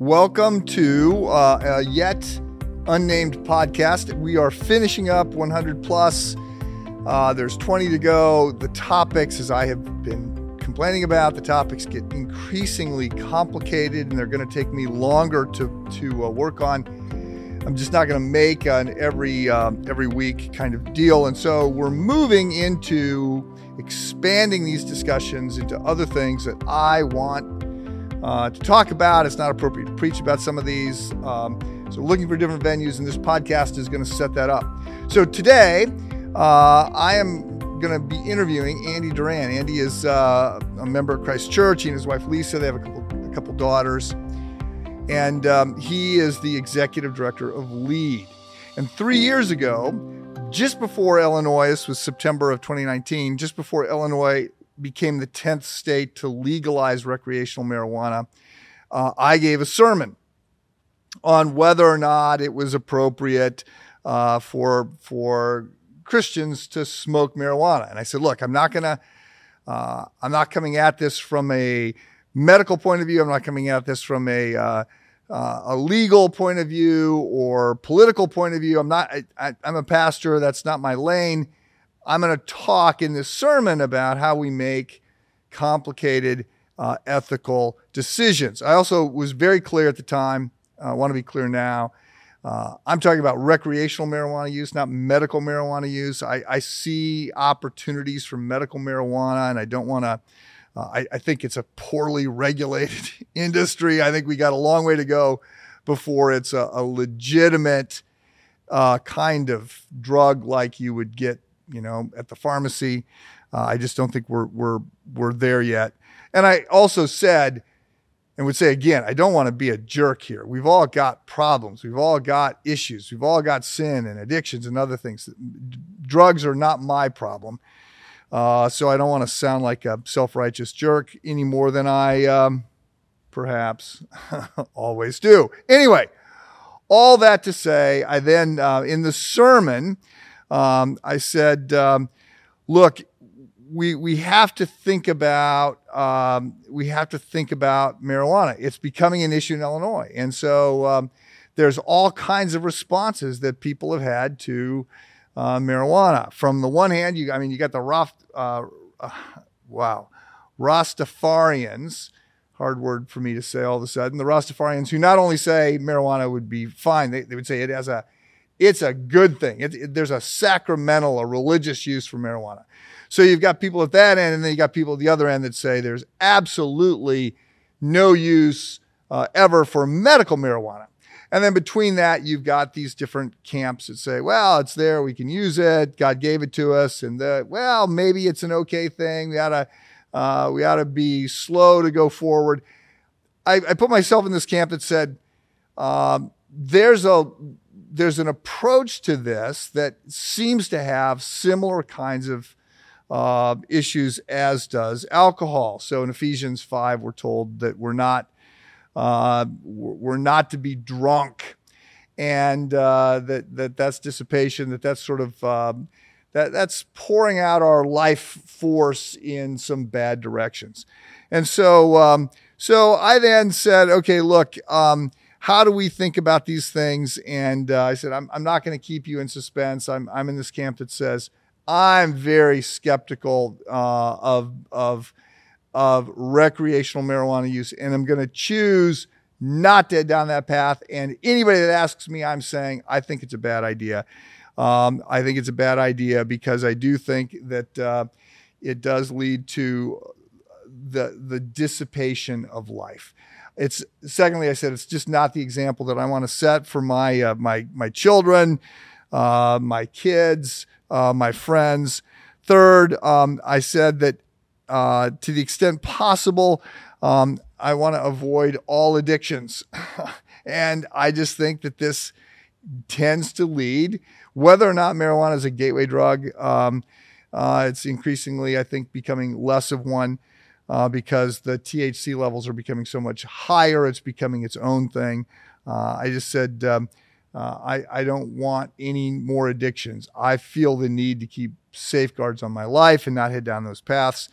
Welcome to uh, a yet unnamed podcast. We are finishing up 100 plus. Uh, there's 20 to go. The topics, as I have been complaining about, the topics get increasingly complicated, and they're going to take me longer to to uh, work on. I'm just not going to make an every um, every week kind of deal, and so we're moving into expanding these discussions into other things that I want uh, to talk about. It's not appropriate to preach about some of these. Um, so, looking for different venues, and this podcast is going to set that up. So, today, uh, I am going to be interviewing Andy Duran. Andy is uh, a member of Christ Church. He and his wife Lisa, they have a couple, a couple daughters. And um, he is the executive director of LEAD. And three years ago, just before Illinois, this was September of 2019, just before Illinois became the 10th state to legalize recreational marijuana, uh, I gave a sermon on whether or not it was appropriate uh, for for Christians to smoke marijuana. And I said, look, I'm not gonna, uh, I'm not coming at this from a medical point of view. I'm not coming at this from a uh, uh, a legal point of view or political point of view. I'm not. I, am a pastor. That's not my lane. I'm going to talk in this sermon about how we make complicated uh, ethical decisions. I also was very clear at the time. I want to be clear now. Uh, I'm talking about recreational marijuana use, not medical marijuana use. I, I see opportunities for medical marijuana, and I don't want to. Uh, I, I, think it's a poorly regulated industry. I think we got a long way to go before it's a, a legitimate uh, kind of drug like you would get you know, at the pharmacy. Uh, I just don't think we're we're we're there yet. And I also said, and would say again, I don't want to be a jerk here. We've all got problems. We've all got issues. We've all got sin and addictions and other things. Drugs are not my problem. Uh, so I don't want to sound like a self-righteous jerk any more than I um, perhaps always do. Anyway, all that to say, I then uh, in the sermon um, I said, um, look, we we have to think about um, we have to think about marijuana. It's becoming an issue in Illinois, and so um, there's all kinds of responses that people have had to uh, marijuana. From the one hand, you I mean you got the rough, uh, uh, wow, Rastafarians. Hard word for me to say all of a sudden. The Rastafarians who not only say marijuana would be fine, they, they would say it has a it's a good thing. It, it, there's a sacramental, a religious use for marijuana. So you've got people at that end, and then you got people at the other end that say there's absolutely no use uh, ever for medical marijuana. And then between that, you've got these different camps that say, well, it's there, we can use it, God gave it to us, and the, well, maybe it's an okay thing. We ought to, uh, we ought to be slow to go forward. I, I put myself in this camp that said, um, there's a there's an approach to this that seems to have similar kinds of uh, issues as does alcohol. So in Ephesians 5, we're told that we're not uh, we're not to be drunk, and uh, that that that's dissipation. That that's sort of um, that that's pouring out our life force in some bad directions. And so um, so I then said, okay, look. Um, how do we think about these things? And uh, I said, I'm, I'm not going to keep you in suspense. I'm, I'm in this camp that says I'm very skeptical uh, of, of, of recreational marijuana use, and I'm going to choose not to head down that path. And anybody that asks me, I'm saying I think it's a bad idea. Um, I think it's a bad idea because I do think that uh, it does lead to the the dissipation of life. It's secondly, I said it's just not the example that I want to set for my uh, my my children, uh, my kids, uh, my friends. Third, um, I said that uh, to the extent possible, um, I want to avoid all addictions, and I just think that this tends to lead, whether or not marijuana is a gateway drug. Um, uh, it's increasingly, I think, becoming less of one uh, because the THC levels are becoming so much higher. It's becoming its own thing. Uh, I just said, um, uh, I, I don't want any more addictions. I feel the need to keep safeguards on my life and not head down those paths.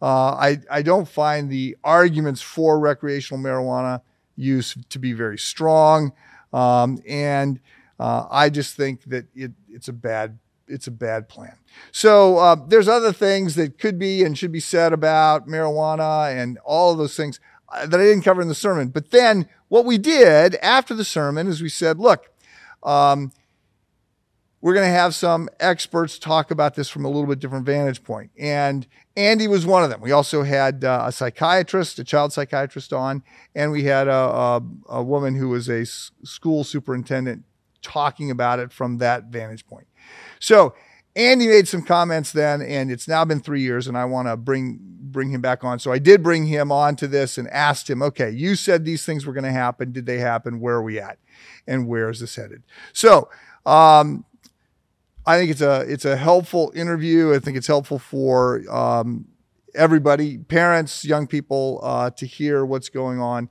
Uh, I, I don't find the arguments for recreational marijuana use to be very strong. Um, and uh, I just think that it, it's a bad it's a bad plan. So uh, there's other things that could be and should be said about marijuana and all of those things uh, that I didn't cover in the sermon. But then what we did after the sermon is we said, look, um, we're going to have some experts talk about this from a little bit different vantage point. And Andy was one of them. We also had uh, a psychiatrist, a child psychiatrist on, and we had a, a, a woman who was a s- school superintendent talking about it from that vantage point. So Andy made some comments then, and it's now been three years, and I want to bring bring him back on. So I did bring him on to this and asked him, okay, you said these things were going to happen. Did they happen? Where are we at? And where is this headed? So um, I think it's a it's a helpful interview. I think it's helpful for um, everybody, parents, young people, uh, to hear what's going on.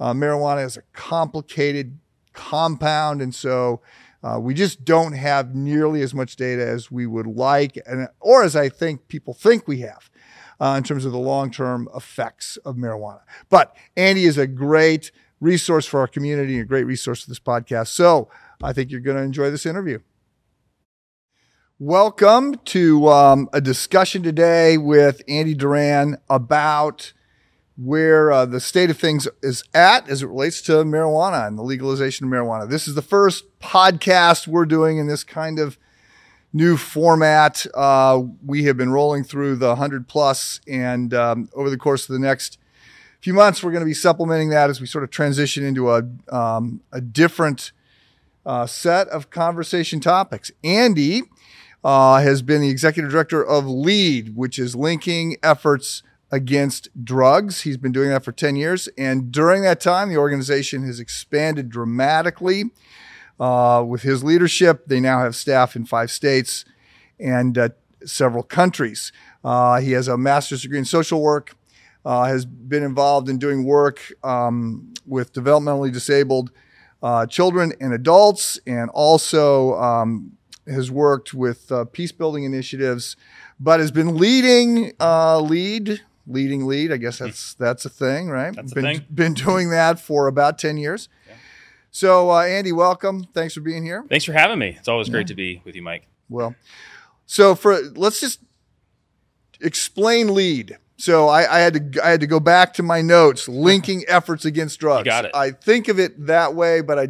Uh, marijuana is a complicated compound, and so uh, we just don't have nearly as much data as we would like, and or as I think people think we have. Uh, in terms of the long-term effects of marijuana, but Andy is a great resource for our community, and a great resource for this podcast. So I think you're going to enjoy this interview. Welcome to um, a discussion today with Andy Duran about where uh, the state of things is at as it relates to marijuana and the legalization of marijuana. This is the first podcast we're doing in this kind of new format. Uh, we have been rolling through the 100 plus, and um, over the course of the next few months, we're going to be supplementing that as we sort of transition into a, um, a different uh, set of conversation topics. Andy uh, has been the executive director of LEAD, which is linking efforts against drugs. He's been doing that for 10 years. And during that time, the organization has expanded dramatically. Uh, with his leadership, they now have staff in five states and uh, several countries. Uh, he has a master's degree in social work, uh, has been involved in doing work um, with developmentally disabled uh, children and adults, and also um, has worked with uh, peace building initiatives, but has been leading lead leading lead. I guess that's that's a thing, right? That's a been, thing. Been doing that for about ten years. Yeah. So, uh, Andy, welcome. Thanks for being here. Thanks for having me. It's always great to be with you, Mike. Well, so for let's just explain lead. So I, I, had to I had to go back to my notes, linking efforts against drugs. You got it. I think of it that way, but I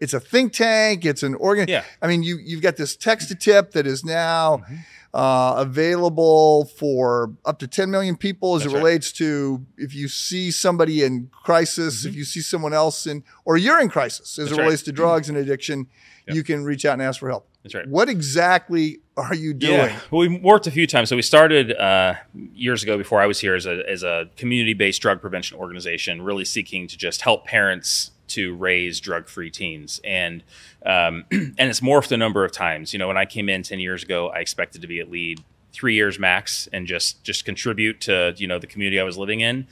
it's a think tank. It's an organ. Yeah. I mean, you you've got this Text-A-Tip that is now Mm-hmm. Uh, available for up to 10 million people as That's it right. relates to if you see somebody in crisis, if you see someone else in, or you're in crisis as Mm-hmm. That's it right. relates to drugs and addiction, Yep. you can reach out and ask for help. That's right. What exactly are you doing? Yeah, well, we worked a few times. So we started uh, years ago before I was here as a, as a community-based drug prevention organization, really seeking to just help parents to raise drug-free teens. And um, and it's morphed a number of times. You know, when I came in ten years ago, I expected to be at lead three years max and just just contribute to you know the community I was living in.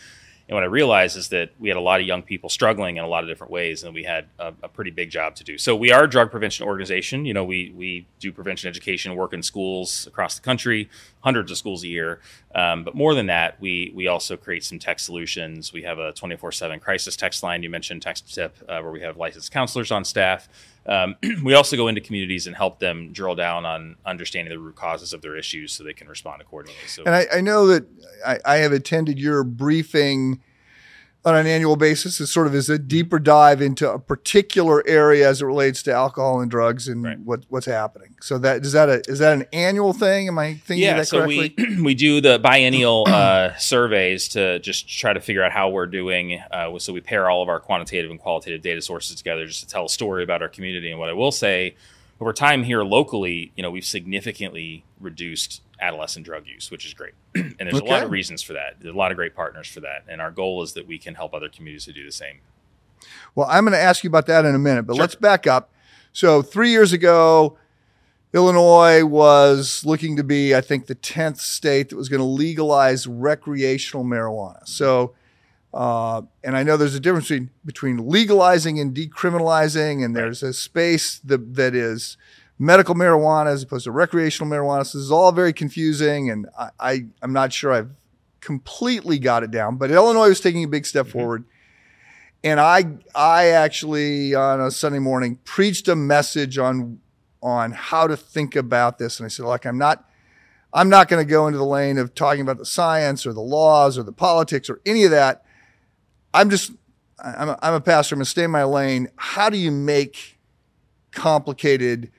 And what I realized is that we had a lot of young people struggling in a lot of different ways, and we had a, a pretty big job to do. So we are a drug prevention organization. You know, we we do prevention education, work in schools across the country, hundreds of schools a year. Um, but more than that, we we also create some tech solutions. We have a 24/7 crisis text line. You mentioned text tip, uh, where we have licensed counselors on staff. Um, we also go into communities and help them drill down on understanding the root causes of their issues, so they can respond accordingly. So And I, I know that I, I have attended your briefing on an annual basis. It sort of is a deeper dive into a particular area as it relates to alcohol and drugs and Right. what, what's happening. So that is that a is that an annual thing? Am I thinking yeah, that so correctly? we we do the biennial uh, surveys to just try to figure out how we're doing. Uh, so we pair all of our quantitative and qualitative data sources together just to tell a story about our community. And what I will say, over time here locally, you know, we've significantly reduced adolescent drug use, which is great. and there's a lot of reasons for that. There's a lot of great partners for that. And our goal is that we can help other communities to do the same. Well, I'm going to ask you about that in a minute, but Sure. let's back up. So, three years ago, Illinois was looking to be, I think, the 10th state that was going to legalize recreational marijuana. So, uh, and I know there's a difference between, between legalizing and decriminalizing, and there's a space that, that is medical marijuana as opposed to recreational marijuana. So, this is all very confusing, and I, I, I'm not sure I've completely got it down, but Illinois was taking a big step mm-hmm. forward. and I I actually on a Sunday morning preached a message on on how to think about this, and I said, like I'm not I'm not going to go into the lane of talking about the science or the laws or the politics or any of that. I'm just I'm a, I'm a pastor. I'm going to stay in my lane. How do you make complicated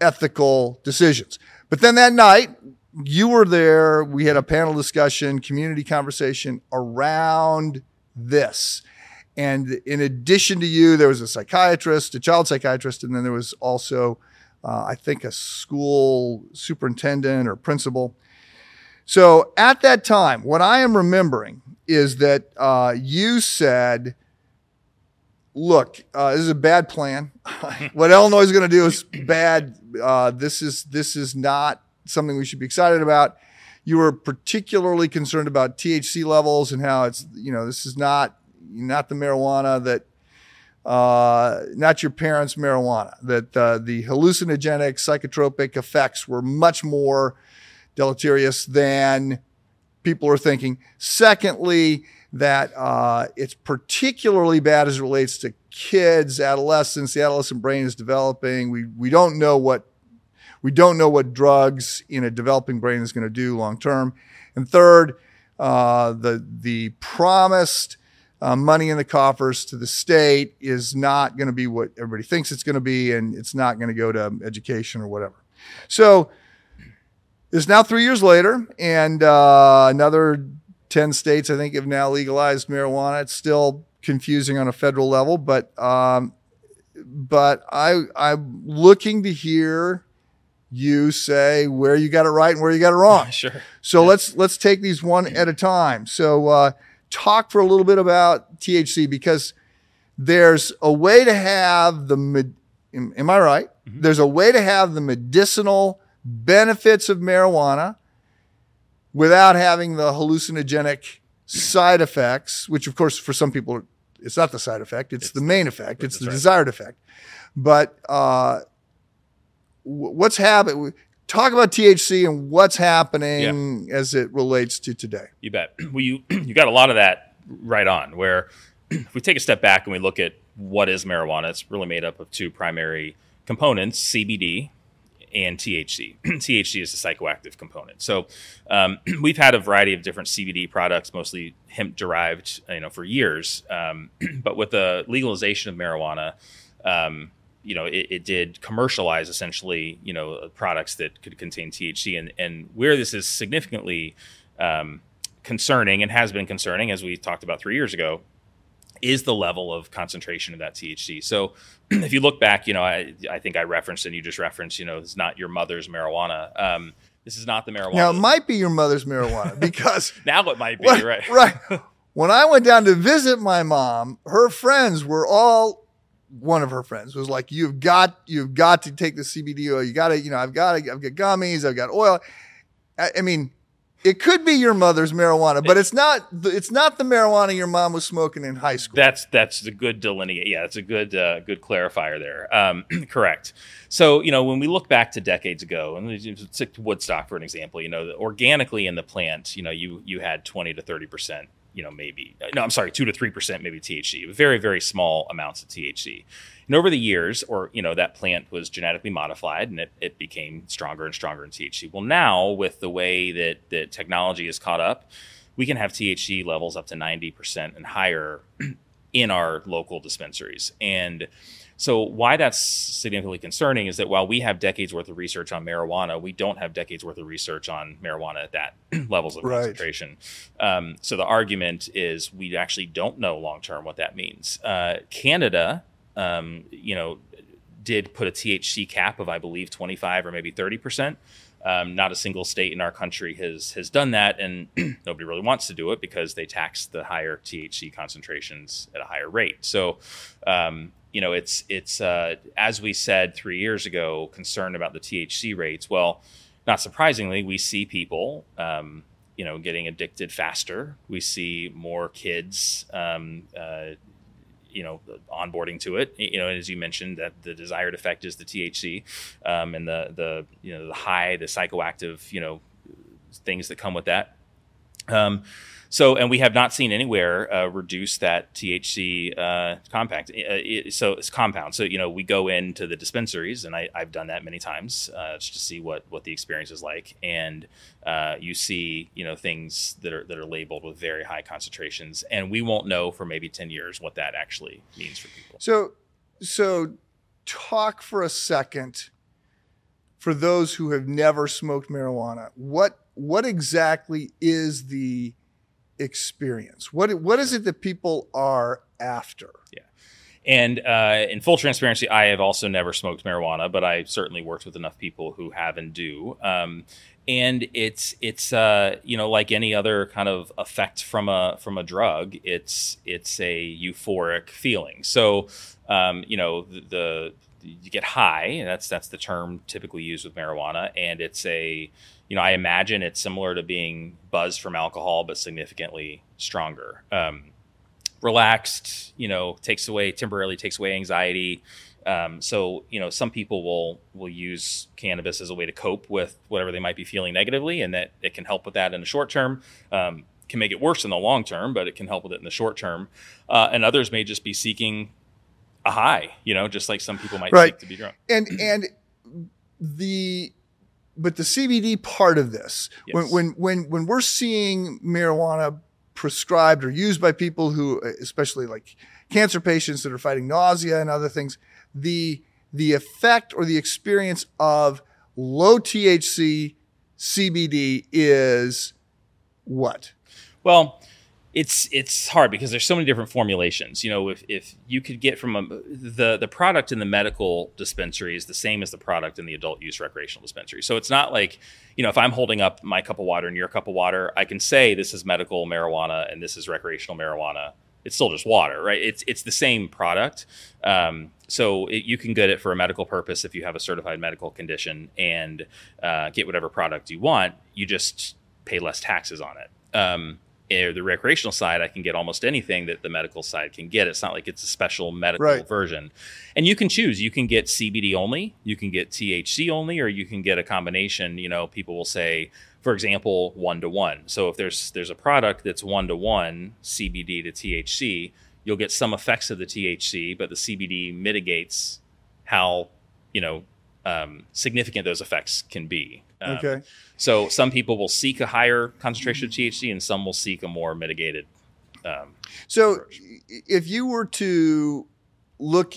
ethical decisions? But then that night, you were there. We had a panel discussion, community conversation around this. And in addition to you, there was a psychiatrist, a child psychiatrist, and then there was also, uh, I think, a school superintendent or principal. So at that time, what I am remembering is that uh, you said, look, uh, this is a bad plan. what Illinois is going to do is bad. Uh, this is this is not something we should be excited about. You were particularly concerned about THC levels and how it's you know this is not not the marijuana that uh, not your parents' marijuana. That uh, the hallucinogenic psychotropic effects were much more deleterious than people are thinking. Secondly, that uh, it's particularly bad as it relates to kids, adolescents. The adolescent brain is developing. We we don't know what we don't know what drugs in a developing brain is going to do long term. And third, uh, the the promised uh, money in the coffers to the state is not going to be what everybody thinks it's going to be, and it's not going to go to education or whatever. So it's now three years later, and uh, another 10 states, I think, have now legalized marijuana. It's still confusing on a federal level, but um, but I I'm looking to hear you say where you got it right and where you got it wrong. Sure. So Yeah. let's let's take these one at a time. So uh, talk for a little bit about THC because there's a way to have the med- am, am I right? There's a way to have the medicinal benefits of marijuana without having the hallucinogenic side effects, which of course for some people it's not the side effect, it's, It's the main effect, it's the right. desired effect. But uh, what's happening? Talk about THC and what's happening as it relates to today. You bet. Well, you you got a lot of that right on. Where if we take a step back and we look at what is marijuana, it's really made up of two primary components: CBD and THC. THC is the psychoactive component. So um, we've had a variety of different CBD products, mostly hemp derived, you know, for years. Um, but with the legalization of marijuana, um, you know, it, it did commercialize essentially, you know, products that could contain THC, and and where this is significantly um, concerning and has been concerning, as we talked about three years ago, is the level of concentration of that THC. So if you look back, you know, I, I think I referenced and you just referenced, you know, it's not your mother's marijuana. Um, this is not the marijuana. Now, it might be your mother's marijuana because Now it might be, right? right. When I went down to visit my mom, her friends were all one of her friends was like, "You've got, you've got to take the CBD oil. You got to, you know, I've got, to, I've got gummies, I've got oil. I, I mean, it could be your mother's marijuana, but it's not. the- It's not the marijuana your mom was smoking in high school. That's that's a good delineate. Yeah, that's a good uh, good clarifier there. Um, correct. So you know when we look back to decades ago, and take Woodstock for an example. You know, organically in the plant, you know, you you had twenty to thirty percent. You know, maybe uh, no, I'm sorry, two to three percent, maybe THC. Very very small amounts of THC. And over the years, or you know, that plant was genetically modified, and it, it became stronger and stronger in THC. Well, now with the way that that technology has caught up, we can have THC levels up to 90% and higher in our local dispensaries. And so, why that's significantly concerning is that while we have decades worth of research on marijuana, we don't have decades worth of research on marijuana at that levels of Right. concentration. Um, so, the argument is we actually don't know long term what that means. Uh, Canada, um, you know, did put a THC cap of, I believe, 25 or maybe 30 percent. Um, not a single state in our country has has done that, and nobody really wants to do it because they tax the higher THC concentrations at a higher rate. So, um, you know, it's it's uh, as we said three years ago, concerned about the THC rates. Well, not surprisingly, we see people, um, you know, getting addicted faster. We see more kids, um, uh, you know, onboarding to it. You know, as you mentioned, that the desired effect is the THC, um, and the the you know the high, the psychoactive, you know, things that come with that. Um, so, and we have not seen anywhere uh, reduce that THC uh, compact. Uh, it, so it's compound. So you know, we go into the dispensaries, and I, have done that many times uh, just to see what what the experience is like. And uh, you see, you know, things that are that are labeled with very high concentrations, and we won't know for maybe ten years what that actually means for people. So, so talk for a second for those who have never smoked marijuana. What what exactly is the experience? What what is it that people are after? Yeah. And uh, in full transparency, I have also never smoked marijuana, but I certainly worked with enough people who have and do. Um, and it's it's uh, you know like any other kind of effect from a from a drug, it's it's a euphoric feeling. So um, you know the, the you get high. That's that's the term typically used with marijuana, and it's a you know, I imagine it's similar to being buzzed from alcohol, but significantly stronger. Um, relaxed, you know, takes away temporarily takes away anxiety. Um, so you know, some people will will use cannabis as a way to cope with whatever they might be feeling negatively, and that it can help with that in the short term. Um, can make it worse in the long term, but it can help with it in the short term. Uh, and others may just be seeking a high, you know, just like some people might right. seek to be drunk. And and the but the CBD part of this, yes. when, when, when, when we're seeing marijuana prescribed or used by people who, especially like cancer patients that are fighting nausea and other things, the, the effect or the experience of low THC CBD is what? Well, it's it's hard because there's so many different formulations. You know, if, if you could get from a, the the product in the medical dispensary is the same as the product in the adult use recreational dispensary. So it's not like, you know, if I'm holding up my cup of water and your cup of water, I can say this is medical marijuana and this is recreational marijuana. It's still just water, right? It's it's the same product. Um, so it, you can get it for a medical purpose if you have a certified medical condition and uh, get whatever product you want. You just pay less taxes on it. Um, or the recreational side, I can get almost anything that the medical side can get. It's not like it's a special medical right. version. And you can choose. You can get CBD only, you can get THC only, or you can get a combination. You know, people will say, for example, one to one. So if there's there's a product that's one to one CBD to THC, you'll get some effects of the THC, but the CBD mitigates how you know um, significant those effects can be. Um, okay. So some people will seek a higher concentration of THC, and some will seek a more mitigated. Um, so, if you were to look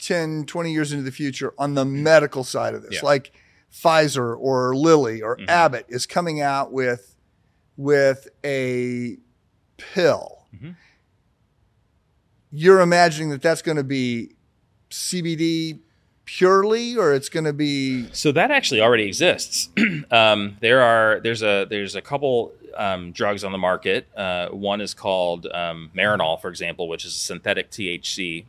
10, 20 years into the future on the medical side of this, yeah. like Pfizer or Lilly or mm-hmm. Abbott is coming out with with a pill. Mm-hmm. You're imagining that that's going to be CBD purely or it's going to be so that actually already exists um, there are there's a there's a couple um, drugs on the market uh, one is called um, marinol for example which is a synthetic thc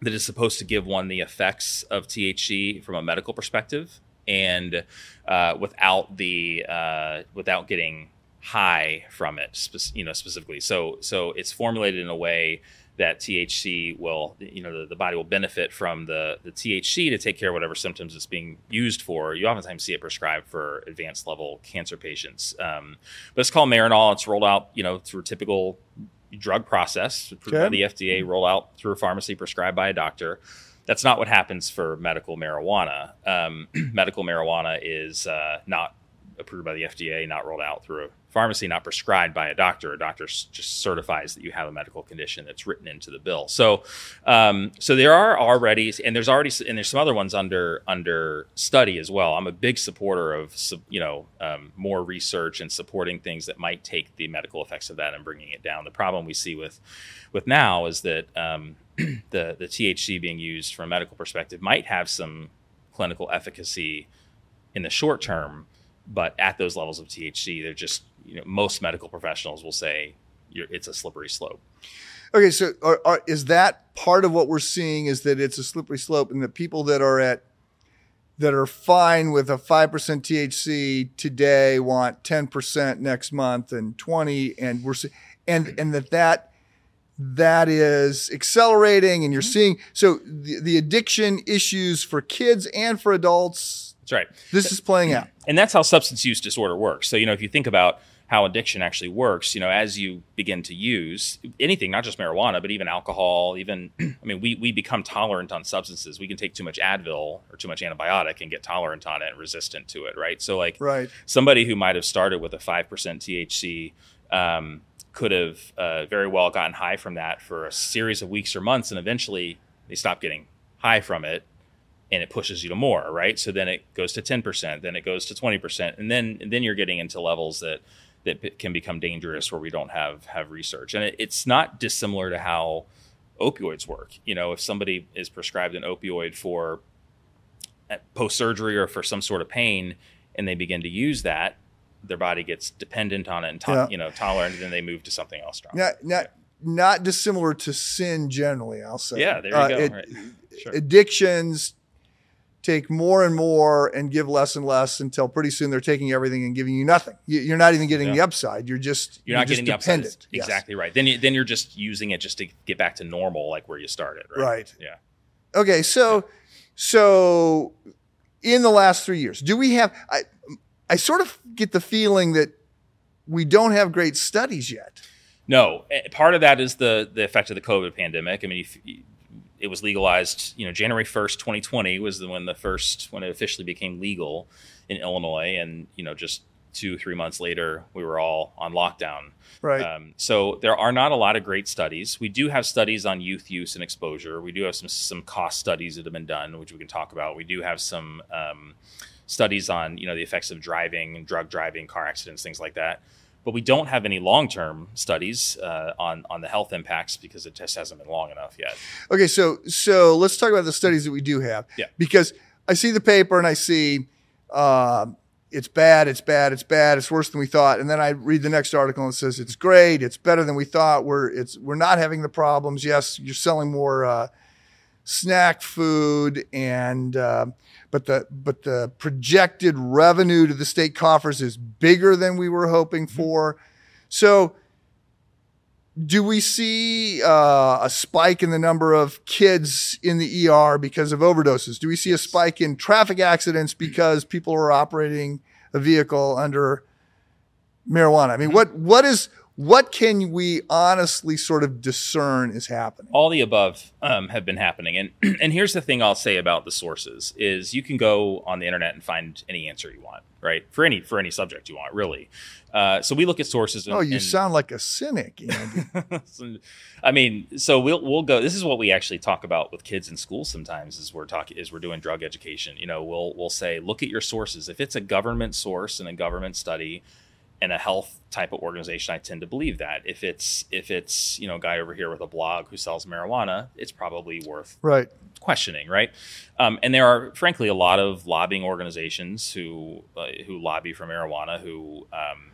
that is supposed to give one the effects of thc from a medical perspective and uh, without the uh, without getting high from it spe- you know specifically so so it's formulated in a way that THC will, you know, the, the, body will benefit from the, the THC to take care of whatever symptoms it's being used for. You oftentimes see it prescribed for advanced level cancer patients. Um, but it's called Marinol. It's rolled out, you know, through a typical drug process approved okay. by the FDA, rolled out through a pharmacy, prescribed by a doctor. That's not what happens for medical marijuana. Um, medical marijuana is uh, not approved by the FDA, not rolled out through a pharmacy, not prescribed by a doctor. A doctor just certifies that you have a medical condition that's written into the bill. So, um, so there are already, and there's already, and there's some other ones under under study as well. I'm a big supporter of you know um, more research and supporting things that might take the medical effects of that and bringing it down. The problem we see with with now is that um, the the THC being used from a medical perspective might have some clinical efficacy in the short term but at those levels of THC, they're just you know most medical professionals will say it's a slippery slope. Okay, so are, are, is that part of what we're seeing? Is that it's a slippery slope, and the people that are at that are fine with a five percent THC today want ten percent next month and twenty, and we're and and that that that is accelerating, and you're mm-hmm. seeing so the, the addiction issues for kids and for adults that's right. This is playing out. And that's how substance use disorder works. So, you know, if you think about how addiction actually works, you know, as you begin to use anything, not just marijuana, but even alcohol, even, I mean, we, we become tolerant on substances. We can take too much Advil or too much antibiotic and get tolerant on it and resistant to it, right? So, like, Right. somebody who might have started with a 5% THC um, could have uh, very well gotten high from that for a series of weeks or months, and eventually they stop getting high from it and it pushes you to more, right? So then it goes to 10%, then it goes to 20%, and then and then you're getting into levels that that can become dangerous where we don't have have research. And it, it's not dissimilar to how opioids work. You know, if somebody is prescribed an opioid for post surgery or for some sort of pain and they begin to use that, their body gets dependent on it and to- Yeah. you know tolerant, and then they move to something else stronger. Not not not dissimilar to sin generally. I'll say. Yeah, there you Uh, go. it- right. Sure. Addictions take more and more and give less and less until pretty soon they're taking everything and giving you nothing. You- You're not even getting Yeah. the upside. You're just you're not just getting the upside. dependent. Yes. Exactly right. Then you, then you're just using it just to get back to normal, like where you started. Right. Right. Yeah. Okay, so so in the last three years, do we have? I I sort of get the feeling that we don't have great studies yet. No, eh, part of that is the the effect of the COVID pandemic. I mean, if, it was legalized. You know, January first, 2020 was the, when the first when it officially became legal in Illinois, and you know, just two three months later, we were all on lockdown. Right. Um, so there are not a lot of great studies. We do have studies on youth use and exposure. We do have some some cost studies that have been done, which we can talk about. We do have some um, studies on you know the effects of driving, drug driving, car accidents, things like that. But we don't have any long term studies uh, on on the health impacts because it just hasn't been long enough yet. Okay, so so let's talk about the studies that we do have. Yeah. Because I see the paper and I see uh, it's bad, it's bad, it's bad, it's worse than we thought, and then I read the next article and it says it's great, it's better than we thought. We're it's we're not having the problems. Yes, you're selling more uh, snack food and. Uh, but the but the projected revenue to the state coffers is bigger than we were hoping for. So do we see uh, a spike in the number of kids in the ER because of overdoses? Do we see a spike in traffic accidents because people are operating a vehicle under marijuana? I mean, what what is what can we honestly sort of discern is happening? all the above um, have been happening and and here's the thing i'll say about the sources is you can go on the internet and find any answer you want right for any for any subject you want really uh, so we look at sources and, Oh, you and- sound like a cynic. I mean, so we'll we'll go. This is what we actually talk about with kids in school sometimes. Is we're talking is we're doing drug education. You know, we'll we'll say look at your sources. If it's a government source and a government study, and a health type of organization, I tend to believe that. If it's if it's you know a guy over here with a blog who sells marijuana, it's probably worth right. questioning, right? Um, and there are, frankly, a lot of lobbying organizations who uh, who lobby for marijuana who um,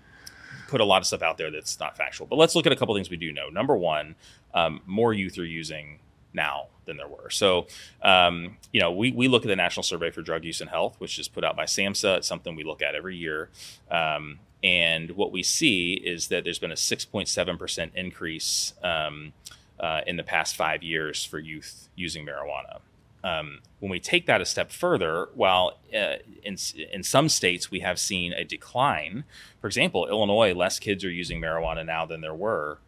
put a lot of stuff out there that's not factual. But let's look at a couple things we do know. Number one, um, more youth are using now than there were. So, um, you know, we, we look at the National Survey for Drug Use and Health, which is put out by SAMHSA. It's something we look at every year. Um, and what we see is that there's been a 6.7% increase um, uh, in the past five years for youth using marijuana. Um, when we take that a step further, while uh, in, in some states we have seen a decline, for example, Illinois, less kids are using marijuana now than there were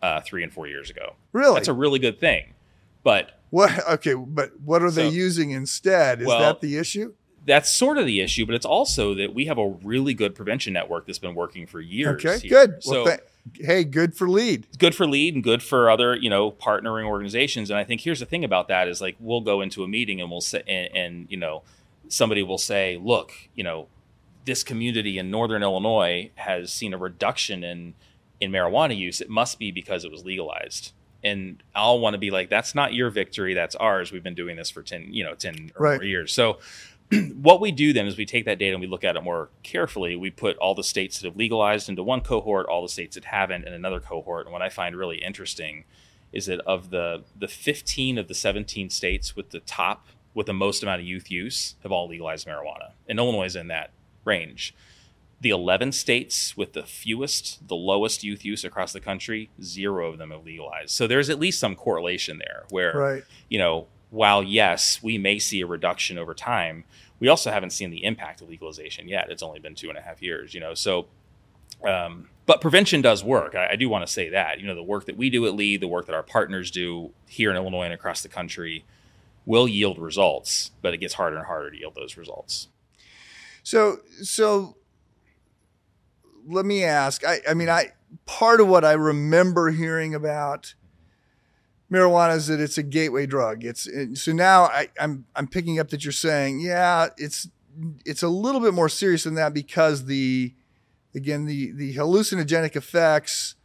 uh, three and four years ago. Really? That's a really good thing. But what? Okay, but what are they using instead? Is Well, that the issue? That's sort of the issue, but it's also that we have a really good prevention network that's been working for years. Okay, here. good. So well, th- hey, good for lead. good for lead and good for other you know partnering organizations and i think here's the thing about that is like we'll go into a meeting and we'll say and, and you know somebody will say look you know this community in northern illinois has seen a reduction in in marijuana use it must be because it was legalized and i'll want to be like that's not your victory that's ours we've been doing this for 10 you know 10 or Right. more years so what we do then is we take that data and we look at it more carefully. We put all the states that have legalized into one cohort, all the states that haven't in another cohort. And what I find really interesting is that of the the 15 of the 17 states with the top with the most amount of youth use have all legalized marijuana. And Illinois is in that range. The 11 states with the fewest, the lowest youth use across the country, zero of them have legalized. So there's at least some correlation there where Right. you know, while yes, we may see a reduction over time, we also haven't seen the impact of legalization yet. It's only been two and a half years, you know. So Um, but prevention does work. I, I do want to say that. You know, the work that we do at Lead, the work that our partners do here in Illinois and across the country will yield results, but it gets harder and harder to yield those results. So, so let me ask. I, I mean, I part of what I remember hearing about marijuana is that it's a gateway drug. It's it, so now I, I'm I'm picking up that you're saying, yeah, it's it's a little bit more serious than that because the again the the hallucinogenic effects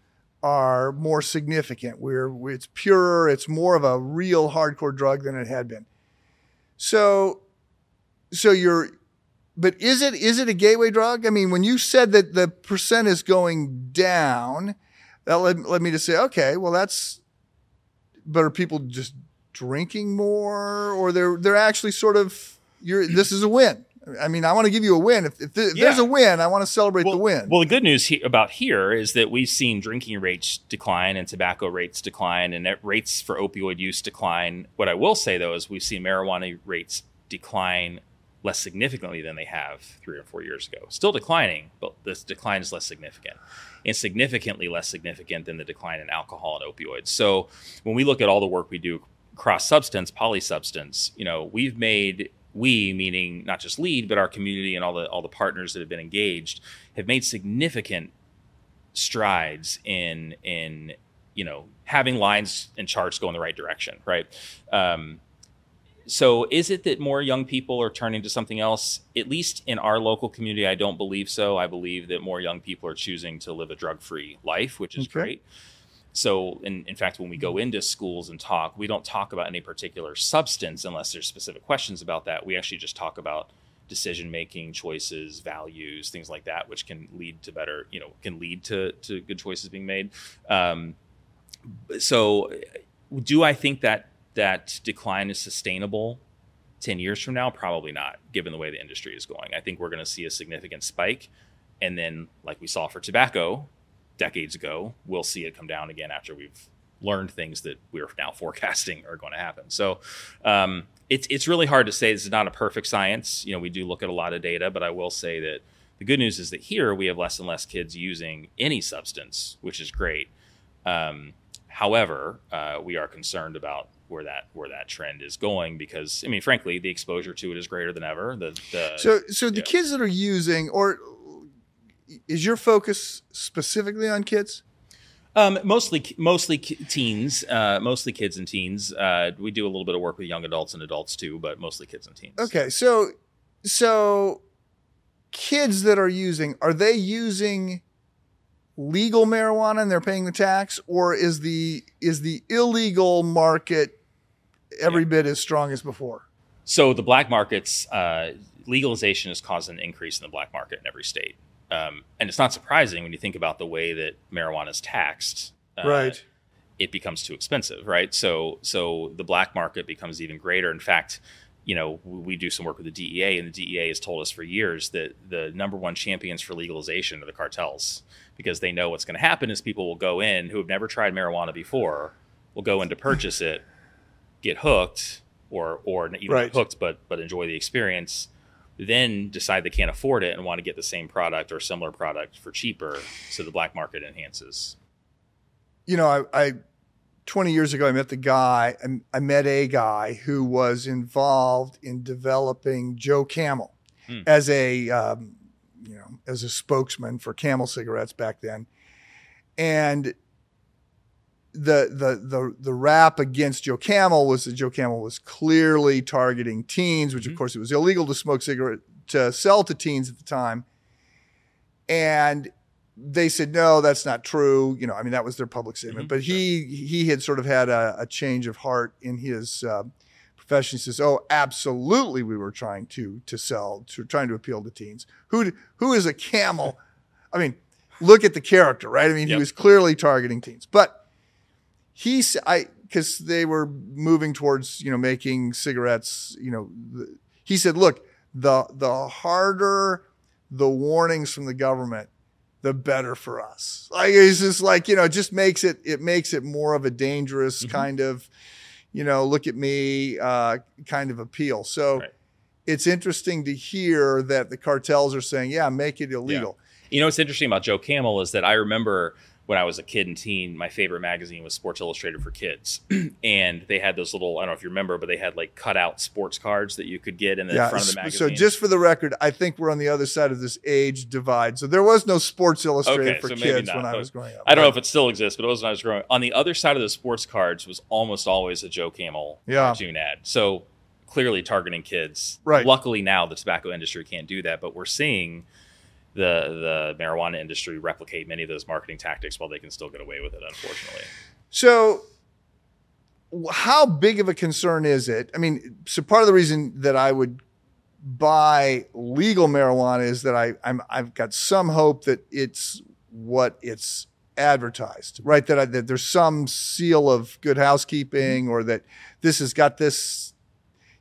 are more significant. Where it's purer, it's more of a real hardcore drug than it had been. So, so you're, but is it is it a gateway drug? I mean, when you said that the percent is going down, that led, led me to say, okay, well that's, but are people just drinking more, or they're they're actually sort of you're this is a win. I mean, I want to give you a win. If, if, th- if Yeah. there's a win, I want to celebrate well, the win. Well, the good news he- about here is that we've seen drinking rates decline and tobacco rates decline and rates for opioid use decline. What I will say though is we've seen marijuana rates decline less significantly than they have three or four years ago. Still declining, but this decline is less significant and significantly less significant than the decline in alcohol and opioids. So when we look at all the work we do cross substance, polysubstance, you know, we've made we meaning not just lead but our community and all the all the partners that have been engaged have made significant strides in in you know having lines and charts go in the right direction right um, so is it that more young people are turning to something else? At least in our local community i don't believe so. I believe that more young people are choosing to live a drug-free life which is Okay. great. So in, in fact when we go into schools and talk we don't talk about any particular substance unless there's specific questions about that. We actually just talk about decision making choices values things like that which can lead to better you know can lead to, to good choices being made. Um, so do i think that that decline is sustainable 10 years from now? Probably not given the way the industry is going. I think we're going to see a significant spike and then like we saw for tobacco decades ago we'll see it come down again after we've learned things that we're now forecasting are going to happen. So um, it's, it's really hard to say. This is not a perfect science. You know we do look at a lot of data but i will say that the good news is that here we have less and less kids using any substance which is great. Um, however, uh, we are concerned about where that where that trend is going because I mean, frankly, the exposure to it is greater than ever. The, the So, so the yeah. kids that are using, or is your focus specifically on kids? um, mostly mostly teens, uh, mostly kids and teens. Uh, we do a little bit of work with young adults and adults too, but mostly kids and teens. Okay, so so kids that are using, are they using legal marijuana and they're paying the tax, or is the is the illegal market every bit as strong as before? So the black markets uh, legalization has caused an increase in the black market in every state, um, and it's not surprising when you think about the way that marijuana is taxed. uh, right. it becomes too expensive, right? So so the black market becomes even greater. In fact, you know, we do some work with the DEA, and the DEA has told us for years that the number one champions for legalization are the cartels because they know what's going to happen is people will go in who have never tried marijuana before, will go in to purchase it, get hooked, or or even Right. hooked, but but enjoy the experience. Then decide they can't afford it and want to get the same product or similar product for cheaper, so the black market enhances. you know, I, I 20 years ago, I met the guy, I, I met a guy who was involved in developing Joe Camel Hmm. as a, um, you know, as a spokesman for Camel cigarettes back then. And the, the, the, the rap against Joe Camel was that Joe Camel was clearly targeting teens, which of Mhm. course it was illegal to smoke cigarette, to sell to teens at the time. And they said no that's not true. You know i mean that was their public statement. Mhm, but he he had sort of had a, a change of heart in his uh, profession. He says oh absolutely we were trying to to sell to trying to appeal to teens. Who who is a camel? I mean look at the character right? I mean he was clearly targeting teens. But he i because they were moving towards you know making cigarettes you know the, he said look the the harder the warnings from the government the better for us. Like it's just like, you know, it just makes it it makes it more of a dangerous Mhm. kind of, you know, look at me uh, kind of appeal. So Right. it's interesting to hear that the cartels are saying, yeah, make it illegal. You know what's interesting about Joe Camel is that I remember when I was a kid and teen, my favorite magazine was Sports Illustrated for Kids, and they had those little I don't know if you remember, but they had like cutout sports cards that you could get in the Yeah. front of the magazine. So just for the record, I think we're on the other side of this age divide. So there was no Sports Illustrated Okay, for so kids when I oh, was growing up. I don't know if it still exists, but it was when I was growing. up. On the other side of the sports cards was almost always a Joe Camel Yeah. cartoon ad. So clearly targeting kids. Right. Luckily now the tobacco industry can't do that, but we're seeing the the marijuana industry replicate many of those marketing tactics while they can still get away with it. Unfortunately. So, how big of a concern is it? I mean, so part of the reason that I would buy legal marijuana is that I, I'm I've got some hope that it's what it's advertised, right? That, I, that there's some seal of good housekeeping, or that this has got this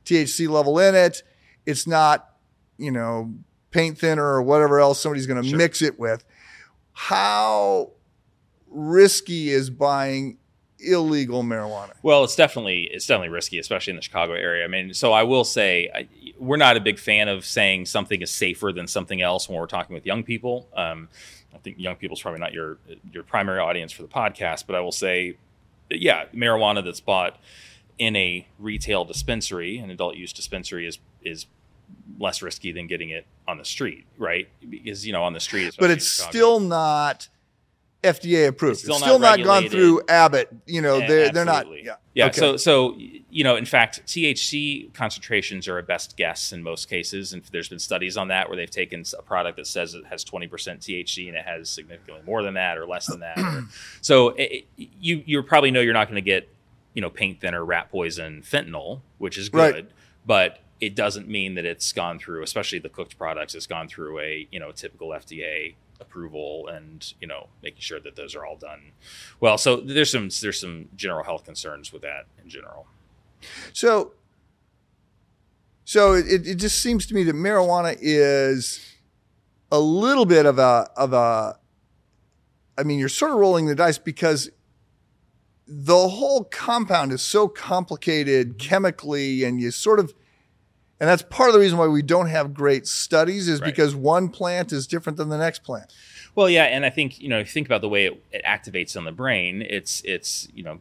THC level in it. It's not, you know, paint thinner or whatever else somebody's going to Sure. mix it with. How risky is buying illegal marijuana? Well, it's definitely it's definitely risky, especially in the Chicago area. I mean, so I will say I, we're not a big fan of saying something is safer than something else when we're talking with young people. Um, I think young people's probably not your your primary audience for the podcast, but I will say, yeah, marijuana that's bought in a retail dispensary, an adult use dispensary, is is less risky than getting it on the street, right? Because you know on the street, But it's still not FDA approved. It's It's still, still not, not gone through Abbott. You know, Yeah, they're they're not. Yeah. Yeah. Okay. So, so you know, in fact, THC concentrations are a best guess in most cases, and there's been studies on that where they've taken a product that says it has 20% THC and it has significantly more than that or less than that. or- so, it- you you probably know you're not going to get you know paint thinner, rat poison, fentanyl, which is good, Right. but it doesn't mean that it's gone through, especially the cooked products, it's gone through a you know typical FDA approval and you know making sure that those are all done well so there's some there's some general health concerns with that in general So, so it, it just seems to me that marijuana is a little bit of a of a. I mean, you're sort of rolling the dice because the whole compound is so complicated chemically, and you sort of, and that's part of the reason why we don't have great studies is Right. because one plant is different than the next plant. well yeah and i think you know if you think about the way it, it activates on the brain it's it's you know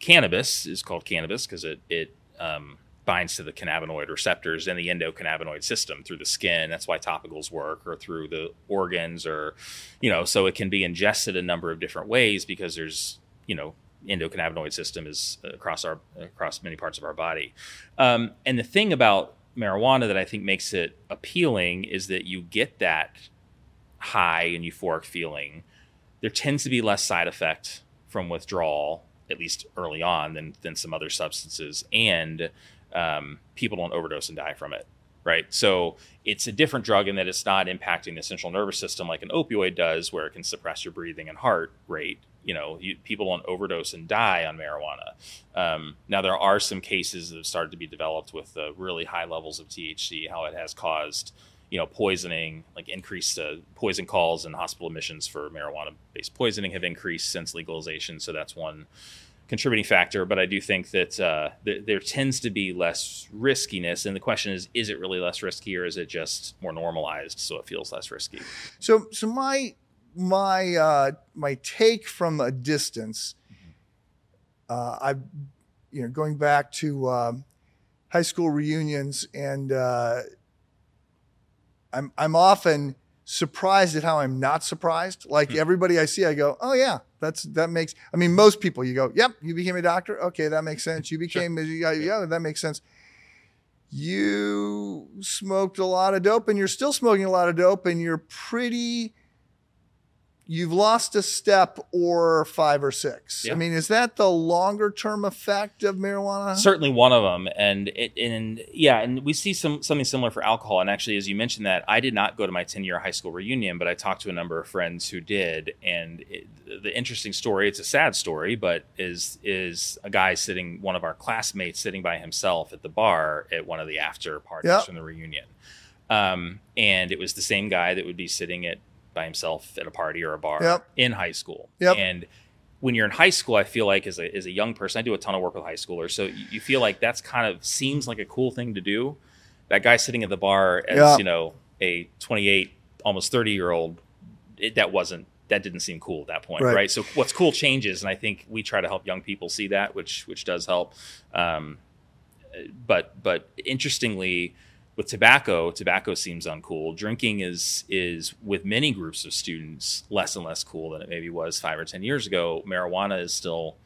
cannabis is called cannabis because it it um, binds to the cannabinoid receptors in the endocannabinoid system through the skin that's why topicals work or through the organs or you know so it can be ingested a number of different ways because there's you know endocannabinoid system is across our across many parts of our body um, and the thing about marijuana that i think makes it appealing is that you get that high and euphoric feeling. There tends to be less side effect from withdrawal at least early on than than some other substances and um, people don't overdose and die from it right? So it's a different drug in that it's not impacting the central nervous system like an opioid does where it can suppress your breathing and heart rate you know you, people don't overdose and die on marijuana. Um, now there are some cases that have started to be developed with uh, really high levels of thc how it has caused you know poisoning like increased uh, poison calls and hospital admissions for marijuana based poisoning have increased since legalization so that's one contributing factor. But i do think that uh, th- there tends to be less riskiness and the question is is it really less risky or is it just more normalized so it feels less risky? So, so my my uh, my take from a distance, uh, I, you know, going back to um, high school reunions, and uh, I'm I'm often surprised at how I'm not surprised. Like everybody I see, I go, oh yeah, that's that makes. I mean, most people, you go, yep, you became a doctor. Okay, that makes sense. You became, yeah, yeah, that makes sense. You smoked a lot of dope, and you're still smoking a lot of dope, and you're pretty. You've lost a step or five or six. I mean, is that the longer term effect of marijuana? certainly one of them and it and yeah and we see some something similar for alcohol and actually as you mentioned that i did not go to my 10 year high school reunion but i talked to a number of friends who did and it, the interesting story it's a sad story but is is a guy sitting one of our classmates sitting by himself at the bar at one of the after parties Yep. from the reunion um, and it was the same guy that would be sitting at by himself at a party or a bar Yep. in high school Yep. and when you're in high school, I feel like as a, as a young person, I do a ton of work with high schoolers. So you, feel like that's kind of seems like a cool thing to do. That guy sitting at the bar as, Yeah. you know, a 28, almost 30 year old it, that wasn't that didn't seem cool at that point, Right. right? So what's cool changes, and I think we try to help young people see that, which which does help. Um, but but interestingly, with tobacco, tobacco seems uncool. Drinking is is with many groups of students less and less cool than it maybe was five or ten years ago. Marijuana is still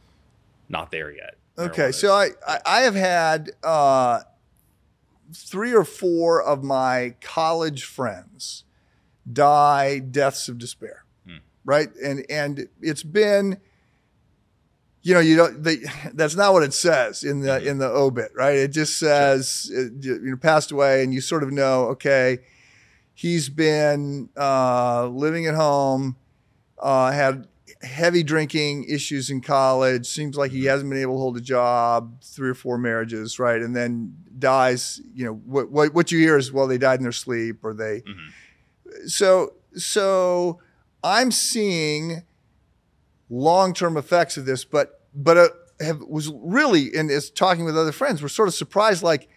not there yet. Okay, Marijuana so is- I, I I have had uh, three or four of my college friends die deaths of despair, Hmm. right? And and it's been, you know, you don't. They, that's not what it says in the Mhm. in the obit, right? It just says uh, you know passed away, and you sort of know, okay, he's been uh, living at home, uh, had heavy drinking issues in college. Seems like he hasn't been able to hold a job, three or four marriages, right? And then dies. You know what what, what you hear is well they died in their sleep or they. Mhm. So so I'm seeing long term effects of this, but but uh, have was really and is talking with other friends, we're sort of surprised like.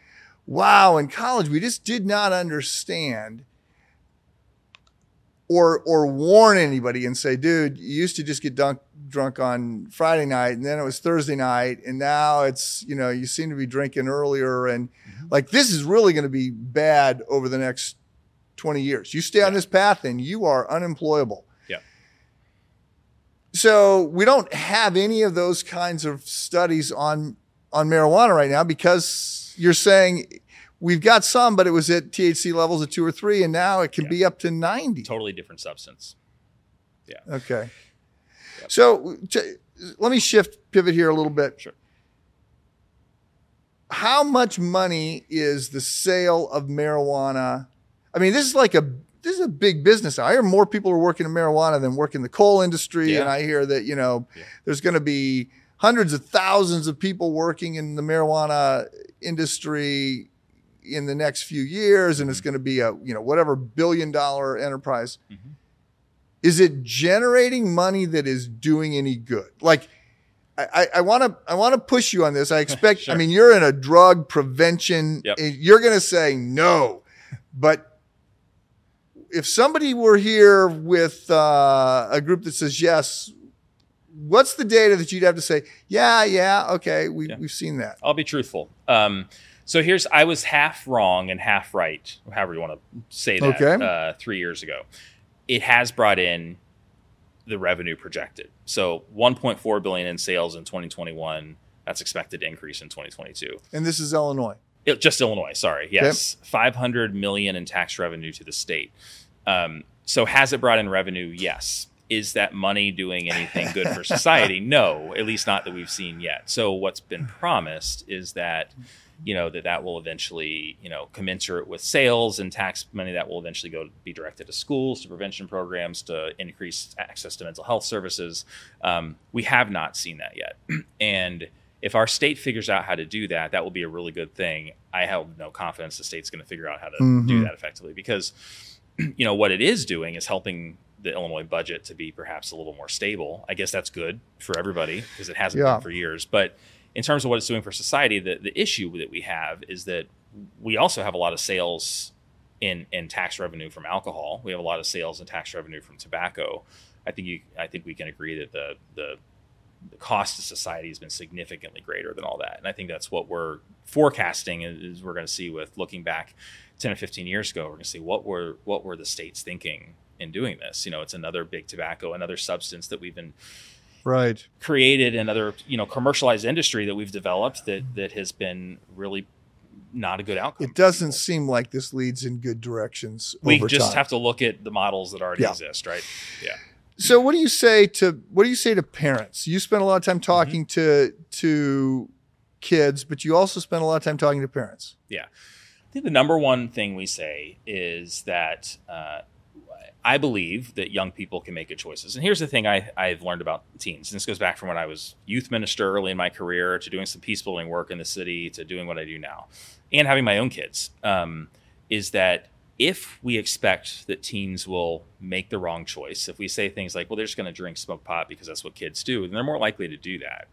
Wow, in college we just did not understand or or warn anybody and say, dude, you used to just get dunk, drunk on Friday night and then it was Thursday night and now it's you know you seem to be drinking earlier and like this is really going to be bad over the next 20 years. You stay on this path and you are unemployable. So we don't have any of those kinds of studies on on marijuana right now because you're saying we've got some, but it was at THC levels of two or three, and now it can Yeah. be up to 90. totally different substance. Yeah. Okay. Yep. So t- let me shift, pivot here a little bit. Sure. How much money is the sale of marijuana? I mean, this is like a this is a big business. I hear more people are working in marijuana than work in the coal industry, Yeah. and I hear that you know Yeah. there's going to be hundreds of thousands of people working in the marijuana industry in the next few years, and it's Mm-hmm. going to be a you know whatever billion dollar enterprise Mhm. is it generating money that is doing any good? Like, I, want to I want to push you on this. I expect. I mean, you're in a drug prevention. Yep. You're going to say no, but if somebody were here with uh, a group that says yes, what's the data that you'd have to say? Yeah, yeah, okay, we, Yeah. we've seen that. I'll be truthful. Um, so here's I was half wrong and half right, however you want to say that. Okay. Uh, three years ago, it has brought in the revenue projected. So 1.4 billion in sales in 2021. That's expected to increase in 2022. And this is Illinois. It- just Illinois, sorry. Yes, 500 million in tax revenue to the state. Um, so has it brought in revenue? Yes. Is that money doing anything good for society? No, at least not that we've seen yet. So what's been promised is that you know that that will eventually you know commensurate with sales and tax money that will eventually go be directed to schools to prevention programs to increase access to mental health services um, we have not seen that yet and if our state figures out how to do that that will be a really good thing i have no confidence the state's going to figure out how to do Mhm. that effectively because you know what it is doing is helping the illinois budget to be perhaps a little more stable i guess that's good for everybody because it hasn't Yeah. been for years but in terms of what it's doing for society, the, the issue that we have is that we also have a lot of sales in, in tax revenue from alcohol. We have a lot of sales and tax revenue from tobacco. I think you, I think we can agree that the, the the cost to society has been significantly greater than all that, and I think that's what we're forecasting is, we're going to see with looking back ten or fifteen years ago. We're going to see what were what were the states thinking in doing this. You know, it's another big tobacco, another substance that we've been Right. created another you know commercialized industry that we've developed that that has been really not a good outcome. It doesn't seem like this leads in good directions. We just time. have to look at the models that already Yeah. exist, right? Yeah. So what do you say to what do you say to parents? You spend a lot of time Mm-hmm. talking to to kids, but you also spend a lot of time talking to parents. Yeah, I think the number one thing we say is that uh, I believe that young people can make good choices. And here's the thing I, I've learned about teens. And this goes back from when I was youth minister early in my career to doing some peace building work in the city to doing what I do now and having my own kids. Um, is that if we expect that teens will make the wrong choice, if we say things like, well, they're just going to drink, smoke pot because that's what kids do, then they're more likely to do that.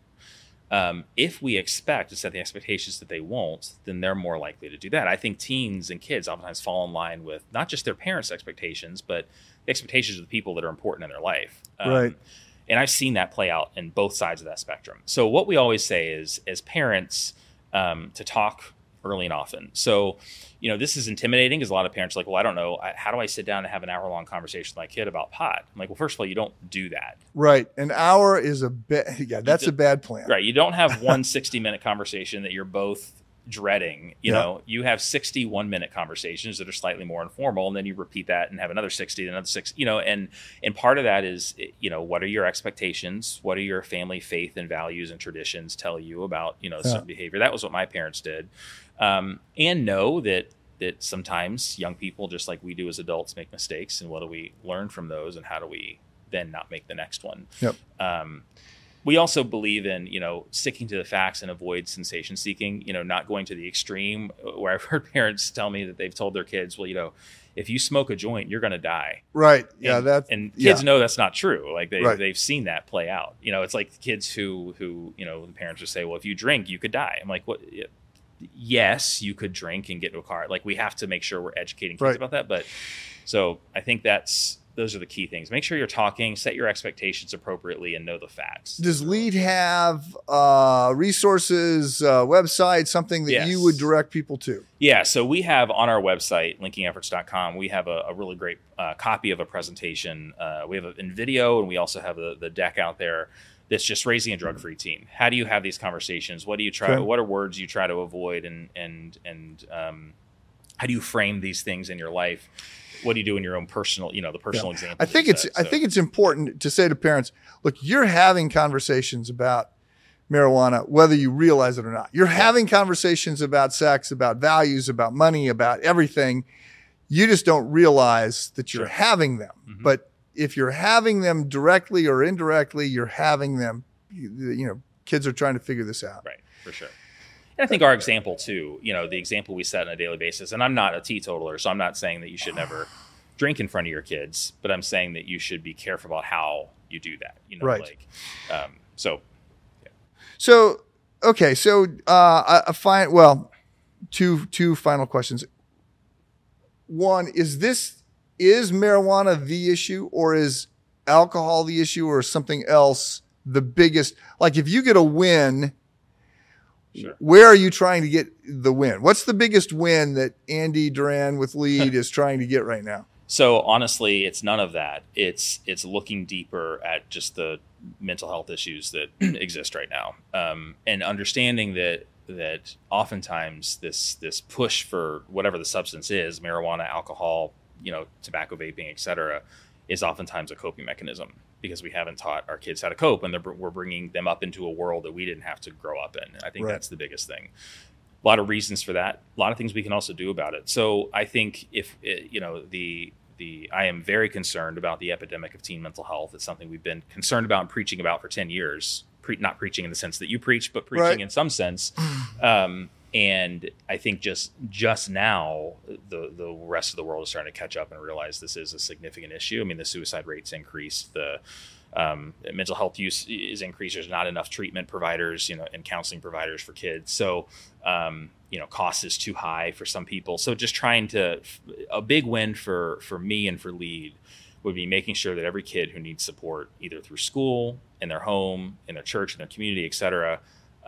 Um, if we expect to set the expectations that they won't, then they're more likely to do that. I think teens and kids oftentimes fall in line with not just their parents' expectations, but the expectations of the people that are important in their life. Um, Right. And I've seen that play out in both sides of that spectrum. So what we always say is, as parents, um, to talk early and often. So, you know, this is intimidating because a lot of parents are like, well, I don't know, I, how do I sit down and have an hour long conversation with my kid about pot? I'm like, well, first of all, you don't do that. Right. An hour is a bad. Yeah, that's a bad plan. Right. You don't have one 60 minute conversation that you're both dreading. You Yeah. know, you have 61 minute conversations that are slightly more informal, and then you repeat that and have another 60, another 60, you know, and, and part of that is, you know, what are your expectations? What are your family faith and values and traditions tell you about, you know, Yeah. certain behavior? That was what my parents did. Um, and know that, that sometimes young people, just like we do as adults, make mistakes. And what do we learn from those? And how do we then not make the next one? Yep. Um, we also believe in you know sticking to the facts and avoid sensation seeking you know not going to the extreme where i've heard parents tell me that they've told their kids well you know if you smoke a joint you're going to die Right. Yeah. and, That's and yeah. kids know that's not true like they, Right. they've seen that play out you know it's like kids who who you know the parents would say well if you drink you could die i'm like what yes you could drink and get into a car like we have to make sure we're educating kids Right. about that but so i think that's those are the key things make sure you're talking set your expectations appropriately and know the facts Does Lead have uh, resources, uh, website, something that you would direct people to? Yeah, so we have on our website, linkingefforts.com, we have a, a really great uh, copy of a presentation. Uh, we have it in video, and we also have the, the deck out there that's just raising a drug-free teen. How do you have these conversations? What do you try? Okay. What are words you try to avoid, and and and um, how do you frame these things in your life? What do you do in your own personal, you know, the personal example? I think it's I think it's important to say to parents, look, you're having conversations about marijuana, whether you realize it or not. You're having conversations about sex, about values, about money, about everything. You just don't realize that you're Sure. having them. Mhm. But if you're having them directly or indirectly, you're having them. You, you know, kids are trying to figure this out. Right, for sure. And I think our example too, you know, the example we set on a daily basis, and I'm not a teetotaler, so I'm not saying that you should never drink in front of your kids, but I'm saying that you should be careful about how you do that. You know, Right. like um, so So, okay, so uh, I find well, two two final questions. One is this is marijuana the issue, or is alcohol the issue, or something else the biggest? Like, if you get a win, Sure. where are you trying to get the win? What's the biggest win that Andy Duran with Lead is trying to get right now? So honestly, it's none of that. It's it's looking deeper at just the mental health issues that exist right now, um, and understanding that that oftentimes this this push for whatever the substance is, marijuana, alcohol, you know, tobacco, vaping, etc., is oftentimes a coping mechanism because we haven't taught our kids how to cope, and we're bringing them up into a world that we didn't have to grow up in. I think Right. that's the biggest thing a lot of reasons for that. A lot of things we can also do about it. So I think if it, you know the the I am very concerned about the epidemic of teen mental health. It's something we've been concerned about and preaching about for ten years. Pre- not preaching in the sense that you preach, but preaching Right. in some sense. Um, and I think just just now the the rest of the world is starting to catch up and realize this is a significant issue. I mean, the suicide rates increased. The um, mental health use is increased. There's not enough treatment providers, you know, and counseling providers for kids. So, um, you know, cost is too high for some people. So, just trying to a big win for for me and for Lead would be making sure that every kid who needs support, either through school, in their home, in their church, in their community, et cetera,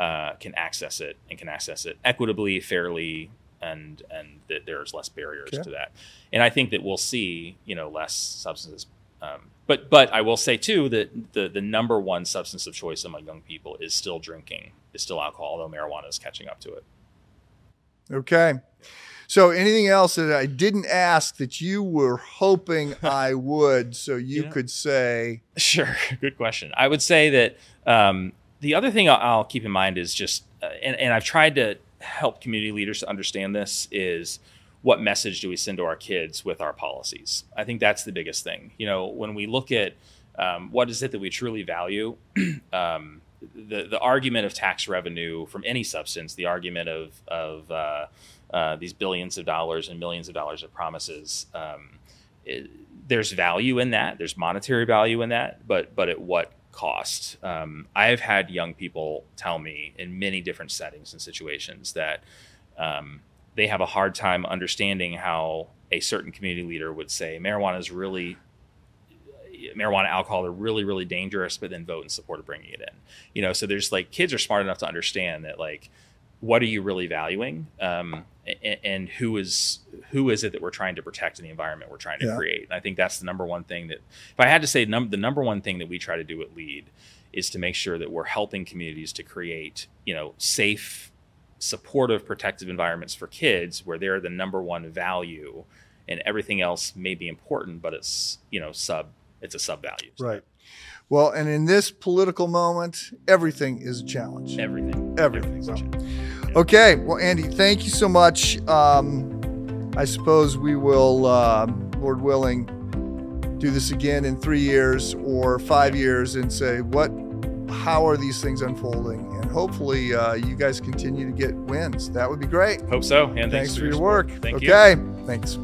uh, can access it and can access it equitably, fairly, and and that there's less barriers Okay. to that. And I think that we'll see, you know, less substances. Um, but but I will say too that the the number one substance of choice among young people is still drinking, is still alcohol, although marijuana is catching up to it. Okay. So, anything else that I didn't ask that you were hoping I would, so you could say, Sure, good question. I would say that um, the other thing I'll, keep in mind is just, uh, and, and I've tried to help community leaders to understand this is what message do we send to our kids with our policies? I think that's the biggest thing. You know, when we look at um, what is it that we truly value, um, the the argument of tax revenue from any substance, the argument of of uh, uh, these billions of dollars and millions of dollars of promises. Um, it, there's value in that. There's monetary value in that, but but at what cost? Um, I've had young people tell me in many different settings and situations that um, they have a hard time understanding how a certain community leader would say marijuana is really marijuana, alcohol are really, really dangerous, but then vote in support of bringing it in. You know, so there's like kids are smart enough to understand that like what are you really valuing? Um, and, and, who is who is it that we're trying to protect in the environment we're trying to yeah. create? And i think that's the number one thing that if i had to say num- the number one thing that we try to do at lead is to make sure that we're helping communities to create you know safe supportive protective environments for kids where they're the number one value and everything else may be important but it's you know sub it's a sub value right well, and in this political moment, everything is a challenge. Everything. Everything. So. Okay. Well, Andy, thank you so much. Um, I suppose we will, uh, Lord willing, do this again in three years or five years and say what, how are these things unfolding? And hopefully, uh, you guys continue to get wins. That would be great. Hope so. And thanks, thanks for, your, your work. Thank okay. you. Okay. Thanks.